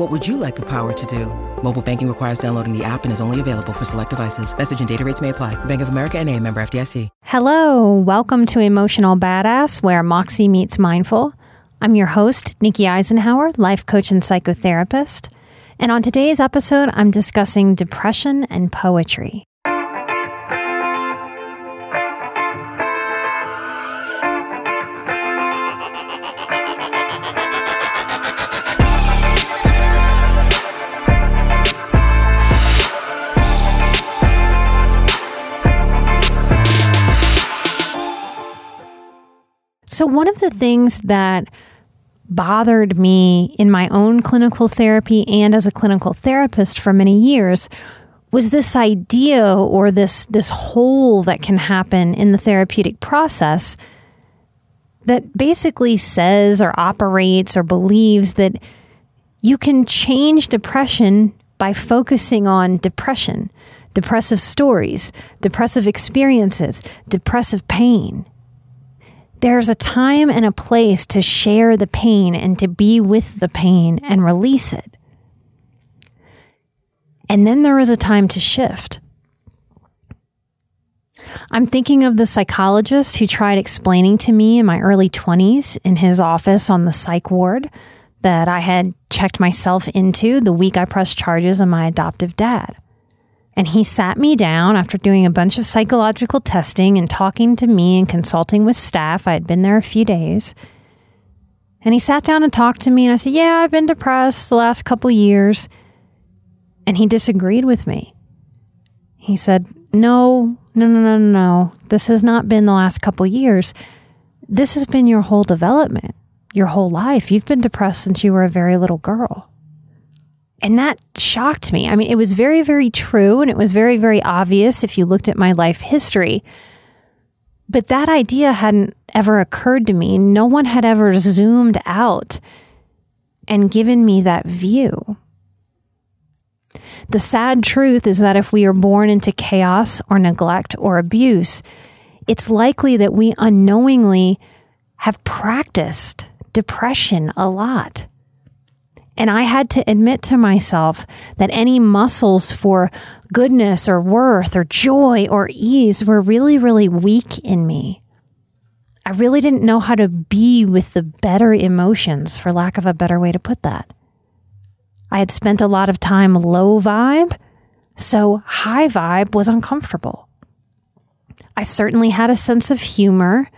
What would you like the power to do? Mobile banking requires downloading the app and is only available for select devices. Message and data rates may apply. Bank of America and a member FDIC. Hello, welcome to Emotional Badass, where Moxie meets Mindful. I'm your host, Nikki Eisenhauer, life coach and psychotherapist. And on today's episode, I'm discussing depression and poetry. So, one of the things that bothered me in my own clinical therapy and as a clinical therapist for many years was this idea or this this hole that can happen in the therapeutic process that basically says or operates or believes that you can change depression by focusing on depression, depressive stories, depressive experiences, depressive pain. There's a time and a place to share the pain and to be with the pain and release it. And then there is a time to shift. I'm thinking of the psychologist who tried explaining to me in my early 20s in his office on the psych ward that I had checked myself into the week I pressed charges on my adoptive dad. And he sat me down after doing a bunch of psychological testing and talking to me and consulting with staff. I had been there a few days. And he sat down and talked to me, and I said, Yeah, I've been depressed the last couple years. And he disagreed with me. He said, No, no, no, no, no. This has not been the last couple years. This has been your whole development, your whole life. You've been depressed since you were a very little girl. And that shocked me. I mean, it was very, very true and it was very, very obvious if you looked at my life history. But that idea hadn't ever occurred to me. No one had ever zoomed out and given me that view. The sad truth is that if we are born into chaos or neglect or abuse, it's likely that we unknowingly have practiced depression a lot. And I had to admit to myself that any muscles for goodness or worth or joy or ease were really, really weak in me. I really didn't know how to be with the better emotions, for lack of a better way to put that. I had spent a lot of time low vibe, so high vibe was uncomfortable. I certainly had a sense of humor,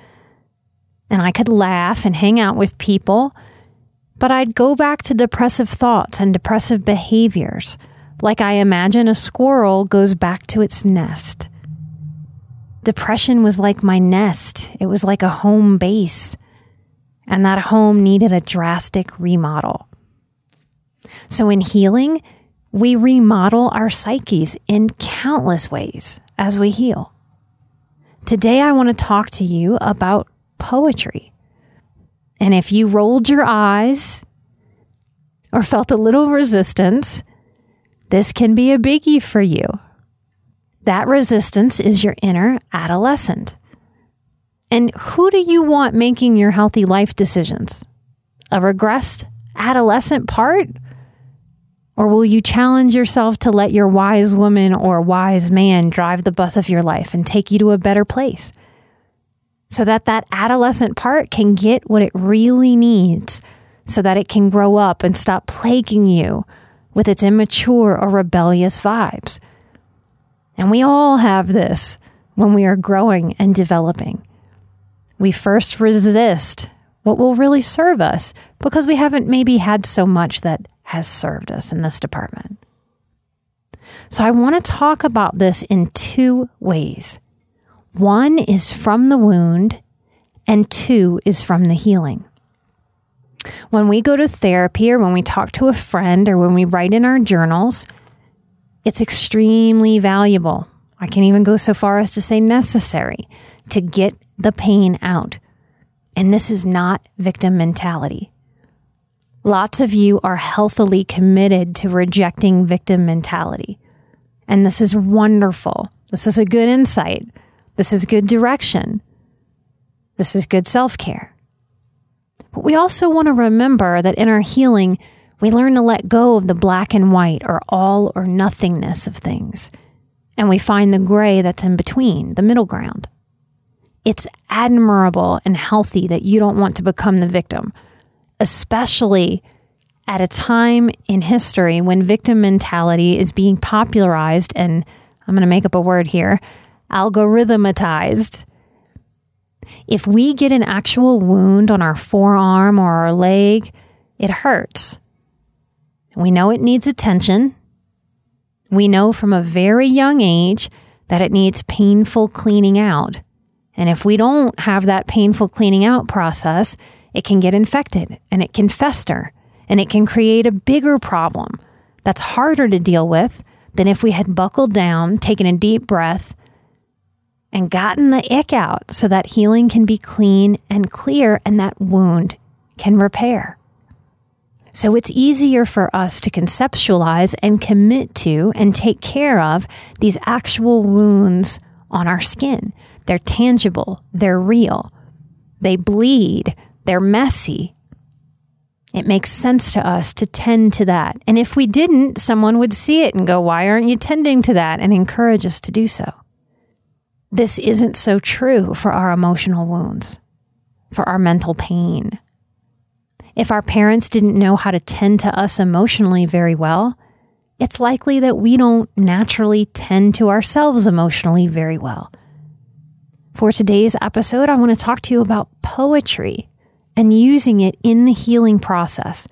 and I could laugh and hang out with people but I'd go back to depressive thoughts and depressive behaviors, like I imagine a squirrel goes back to its nest. Depression was like my nest, it was like a home base, and that home needed a drastic remodel. So, in healing, we remodel our psyches in countless ways as we heal. Today, I want to talk to you about poetry. And if you rolled your eyes or felt a little resistance, this can be a biggie for you. That resistance is your inner adolescent. And who do you want making your healthy life decisions? A regressed adolescent part? Or will you challenge yourself to let your wise woman or wise man drive the bus of your life and take you to a better place? So that that adolescent part can get what it really needs so that it can grow up and stop plaguing you with its immature or rebellious vibes. And we all have this when we are growing and developing. We first resist what will really serve us because we haven't maybe had so much that has served us in this department. So I want to talk about this in two ways. One is from the wound, and two is from the healing. When we go to therapy or when we talk to a friend or when we write in our journals, it's extremely valuable. I can even go so far as to say necessary to get the pain out. And this is not victim mentality. Lots of you are healthily committed to rejecting victim mentality. And this is wonderful. This is a good insight. This is good direction. This is good self care. But we also want to remember that in our healing, we learn to let go of the black and white or all or nothingness of things. And we find the gray that's in between, the middle ground. It's admirable and healthy that you don't want to become the victim, especially at a time in history when victim mentality is being popularized and I'm going to make up a word here algorithmatized if we get an actual wound on our forearm or our leg, it hurts. We know it needs attention. We know from a very young age that it needs painful cleaning out. And if we don't have that painful cleaning out process, it can get infected and it can fester and it can create a bigger problem that's harder to deal with than if we had buckled down, taken a deep breath, and gotten the ick out so that healing can be clean and clear and that wound can repair. So it's easier for us to conceptualize and commit to and take care of these actual wounds on our skin. They're tangible, they're real, they bleed, they're messy. It makes sense to us to tend to that. And if we didn't, someone would see it and go, Why aren't you tending to that? and encourage us to do so this isn't so true for our emotional wounds, for our mental pain. If our parents didn't know how to tend to us emotionally very well, it's likely that we don't naturally tend to ourselves emotionally very well. For today's episode, I want to talk to you about poetry and using it in the healing process,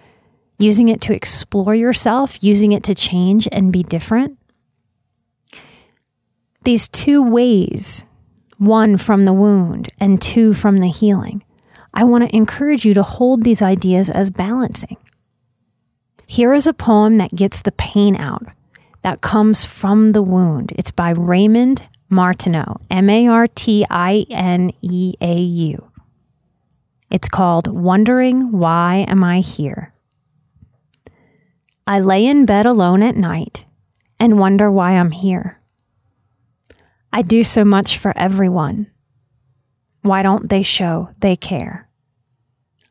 using it to explore yourself, using it to change and be different these two ways one from the wound and two from the healing. I want to encourage you to hold these ideas as balancing. Here is a poem that gets the pain out, that comes from the wound. It's by Raymond Martineau, M A R T I N E A U. It's called Wondering Why Am I Here? I lay in bed alone at night and wonder why I'm here. I do so much for everyone. Why don't they show they care?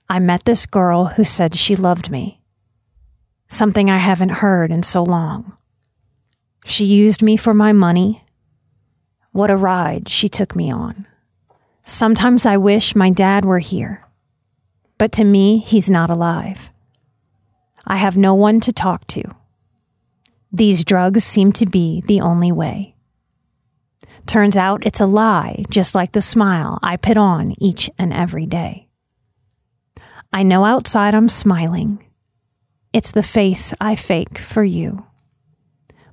I met this girl who said she loved me. Something I haven't heard in so long. She used me for my money. What a ride she took me on. Sometimes I wish my dad were here, but to me, he's not alive. I have no one to talk to. These drugs seem to be the only way. Turns out it's a lie, just like the smile I put on each and every day. I know outside I'm smiling. It's the face I fake for you.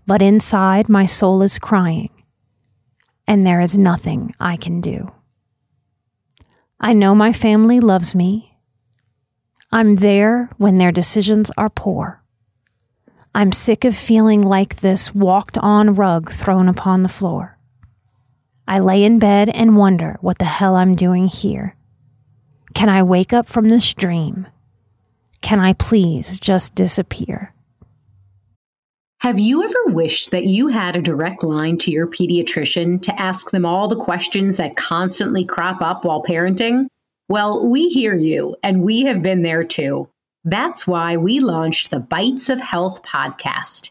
But inside my soul is crying, and there is nothing I can do. I know my family loves me. I'm there when their decisions are poor. I'm sick of feeling like this walked on rug thrown upon the floor. I lay in bed and wonder what the hell I'm doing here. Can I wake up from this dream? Can I please just disappear? Have you ever wished that you had a direct line to your pediatrician to ask them all the questions that constantly crop up while parenting? Well, we hear you, and we have been there too. That's why we launched the Bites of Health podcast.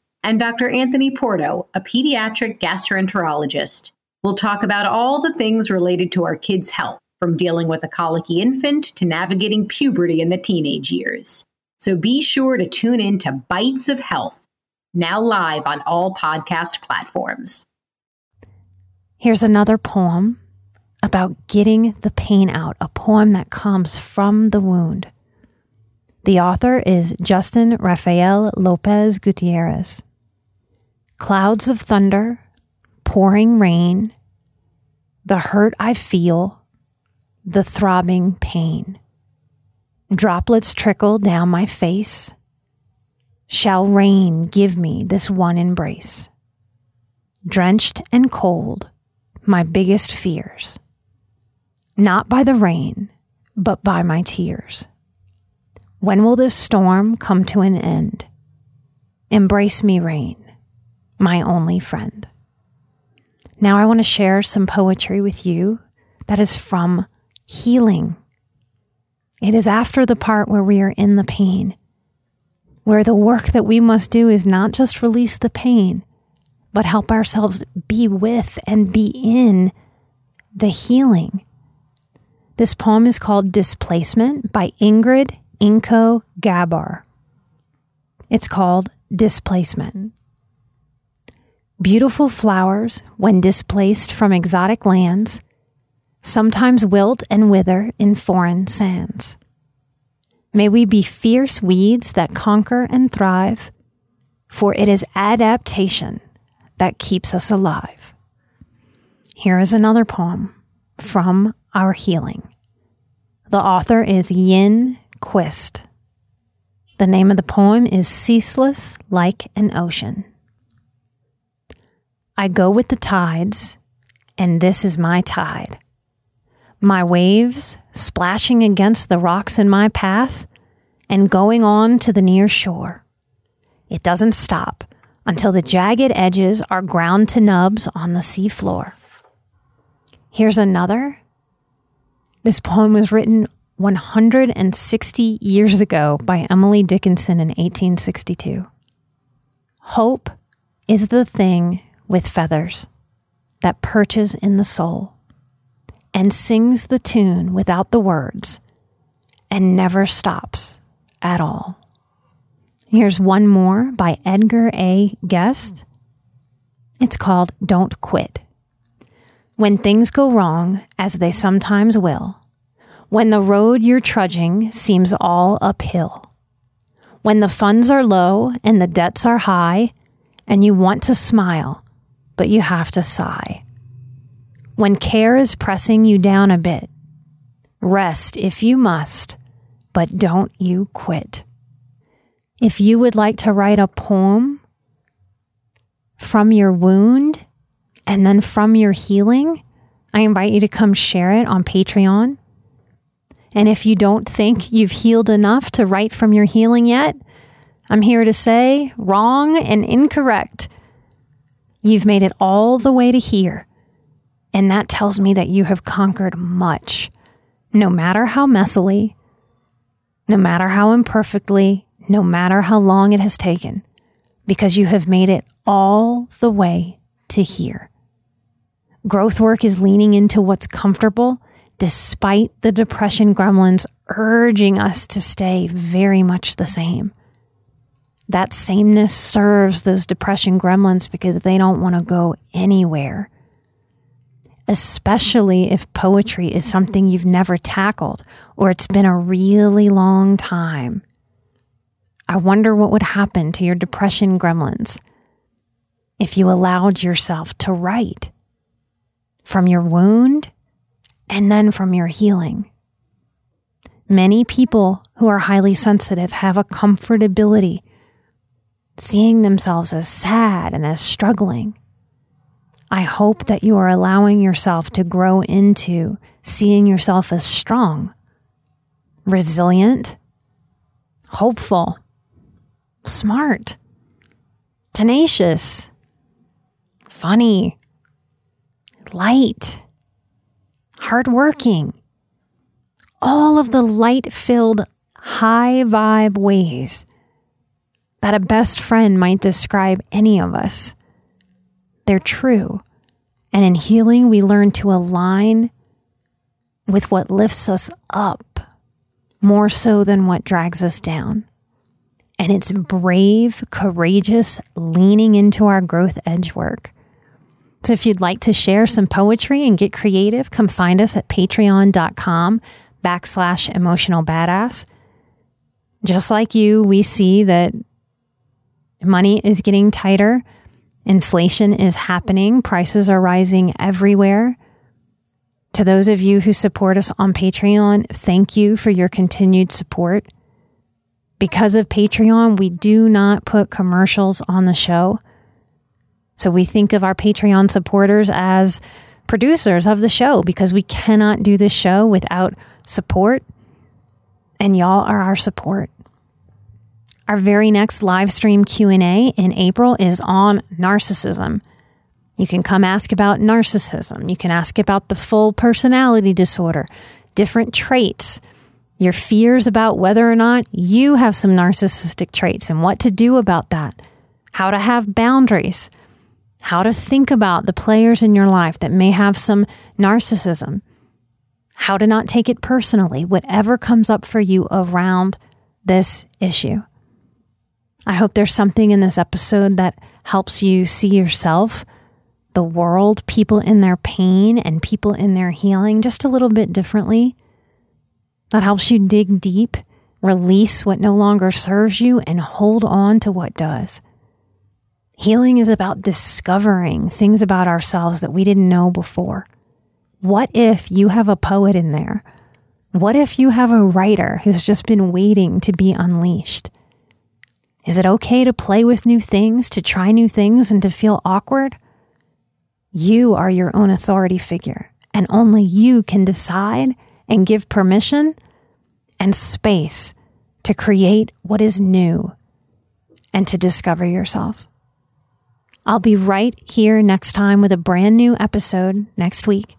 and Dr. Anthony Porto, a pediatric gastroenterologist. We'll talk about all the things related to our kids' health, from dealing with a colicky infant to navigating puberty in the teenage years. So be sure to tune in to Bites of Health, now live on all podcast platforms. Here's another poem about getting the pain out, a poem that comes from the wound. The author is Justin Rafael Lopez Gutierrez. Clouds of thunder, pouring rain, the hurt I feel, the throbbing pain. Droplets trickle down my face. Shall rain give me this one embrace? Drenched and cold, my biggest fears not by the rain, but by my tears. When will this storm come to an end? Embrace me, rain, my only friend. Now I want to share some poetry with you that is from healing. It is after the part where we are in the pain, where the work that we must do is not just release the pain, but help ourselves be with and be in the healing this poem is called Displacement by Ingrid Inko Gabar. It's called Displacement. Beautiful flowers, when displaced from exotic lands, sometimes wilt and wither in foreign sands. May we be fierce weeds that conquer and thrive, for it is adaptation that keeps us alive. Here is another poem from Our Healing. The author is Yin Quist. The name of the poem is Ceaseless Like an Ocean. I go with the tides, and this is my tide. My waves splashing against the rocks in my path and going on to the near shore. It doesn't stop until the jagged edges are ground to nubs on the sea floor. Here's another this poem was written 160 years ago by Emily Dickinson in 1862. Hope is the thing with feathers that perches in the soul and sings the tune without the words and never stops at all. Here's one more by Edgar A. Guest. It's called Don't Quit. When things go wrong, as they sometimes will, when the road you're trudging seems all uphill, when the funds are low and the debts are high, and you want to smile, but you have to sigh, when care is pressing you down a bit, rest if you must, but don't you quit. If you would like to write a poem from your wound, and then from your healing, I invite you to come share it on Patreon. And if you don't think you've healed enough to write from your healing yet, I'm here to say wrong and incorrect. You've made it all the way to here. And that tells me that you have conquered much, no matter how messily, no matter how imperfectly, no matter how long it has taken, because you have made it all the way to here. Growth work is leaning into what's comfortable despite the depression gremlins urging us to stay very much the same. That sameness serves those depression gremlins because they don't want to go anywhere. Especially if poetry is something you've never tackled or it's been a really long time. I wonder what would happen to your depression gremlins if you allowed yourself to write from your wound and then from your healing. Many people who are highly sensitive have a comfortability seeing themselves as sad and as struggling. I hope that you are allowing yourself to grow into seeing yourself as strong, resilient, hopeful, smart, tenacious, funny, light, hardworking, all of the light filled, high vibe ways that a best friend might describe any of us. They're true. And in healing, we learn to align with what lifts us up more so than what drags us down. And it's brave, courageous, leaning into our growth edge work. So if you'd like to share some poetry and get creative, come find us at patreon.com backslash emotional badass. Just like you, we see that money is getting tighter, inflation is happening, prices are rising everywhere. To those of you who support us on Patreon, thank you for your continued support. Because of Patreon, we do not put commercials on the show. So we think of our Patreon supporters as producers of the show because we cannot do this show without support. And y'all are our support. Our very next live stream Q&A in April is on narcissism. You can come ask about narcissism. You can ask about the full personality disorder, different traits, your fears about whether or not you have some narcissistic traits and what to do about that, how to have boundaries, how to think about the players in your life that may have some narcissism, how to not take it personally, whatever comes up for you around this issue. I hope there's something in this episode that helps you see yourself the world, people in their pain and people in their healing just a little bit differently. That helps you dig deep, release what no longer serves you, and hold on to what does. Healing is about discovering things about ourselves that we didn't know before. What if you have a poet in there? What if you have a writer who's just been waiting to be unleashed? Is it okay to play with new things, to try new things, and to feel awkward? You are your own authority figure, and only you can decide and give permission and space to create what is new and to discover yourself. I'll be right here next time with a brand new episode next week.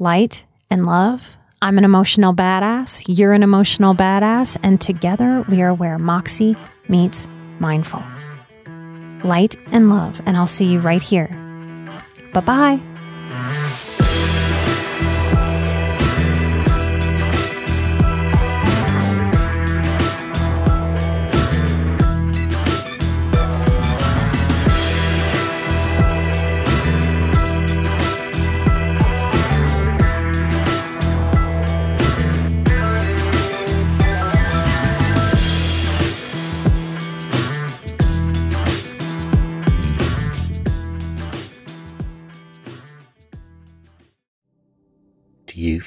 Light and love. I'm an emotional badass. You're an emotional badass. And together we are where Moxie meets mindful. Light and love. And I'll see you right here Bye bye.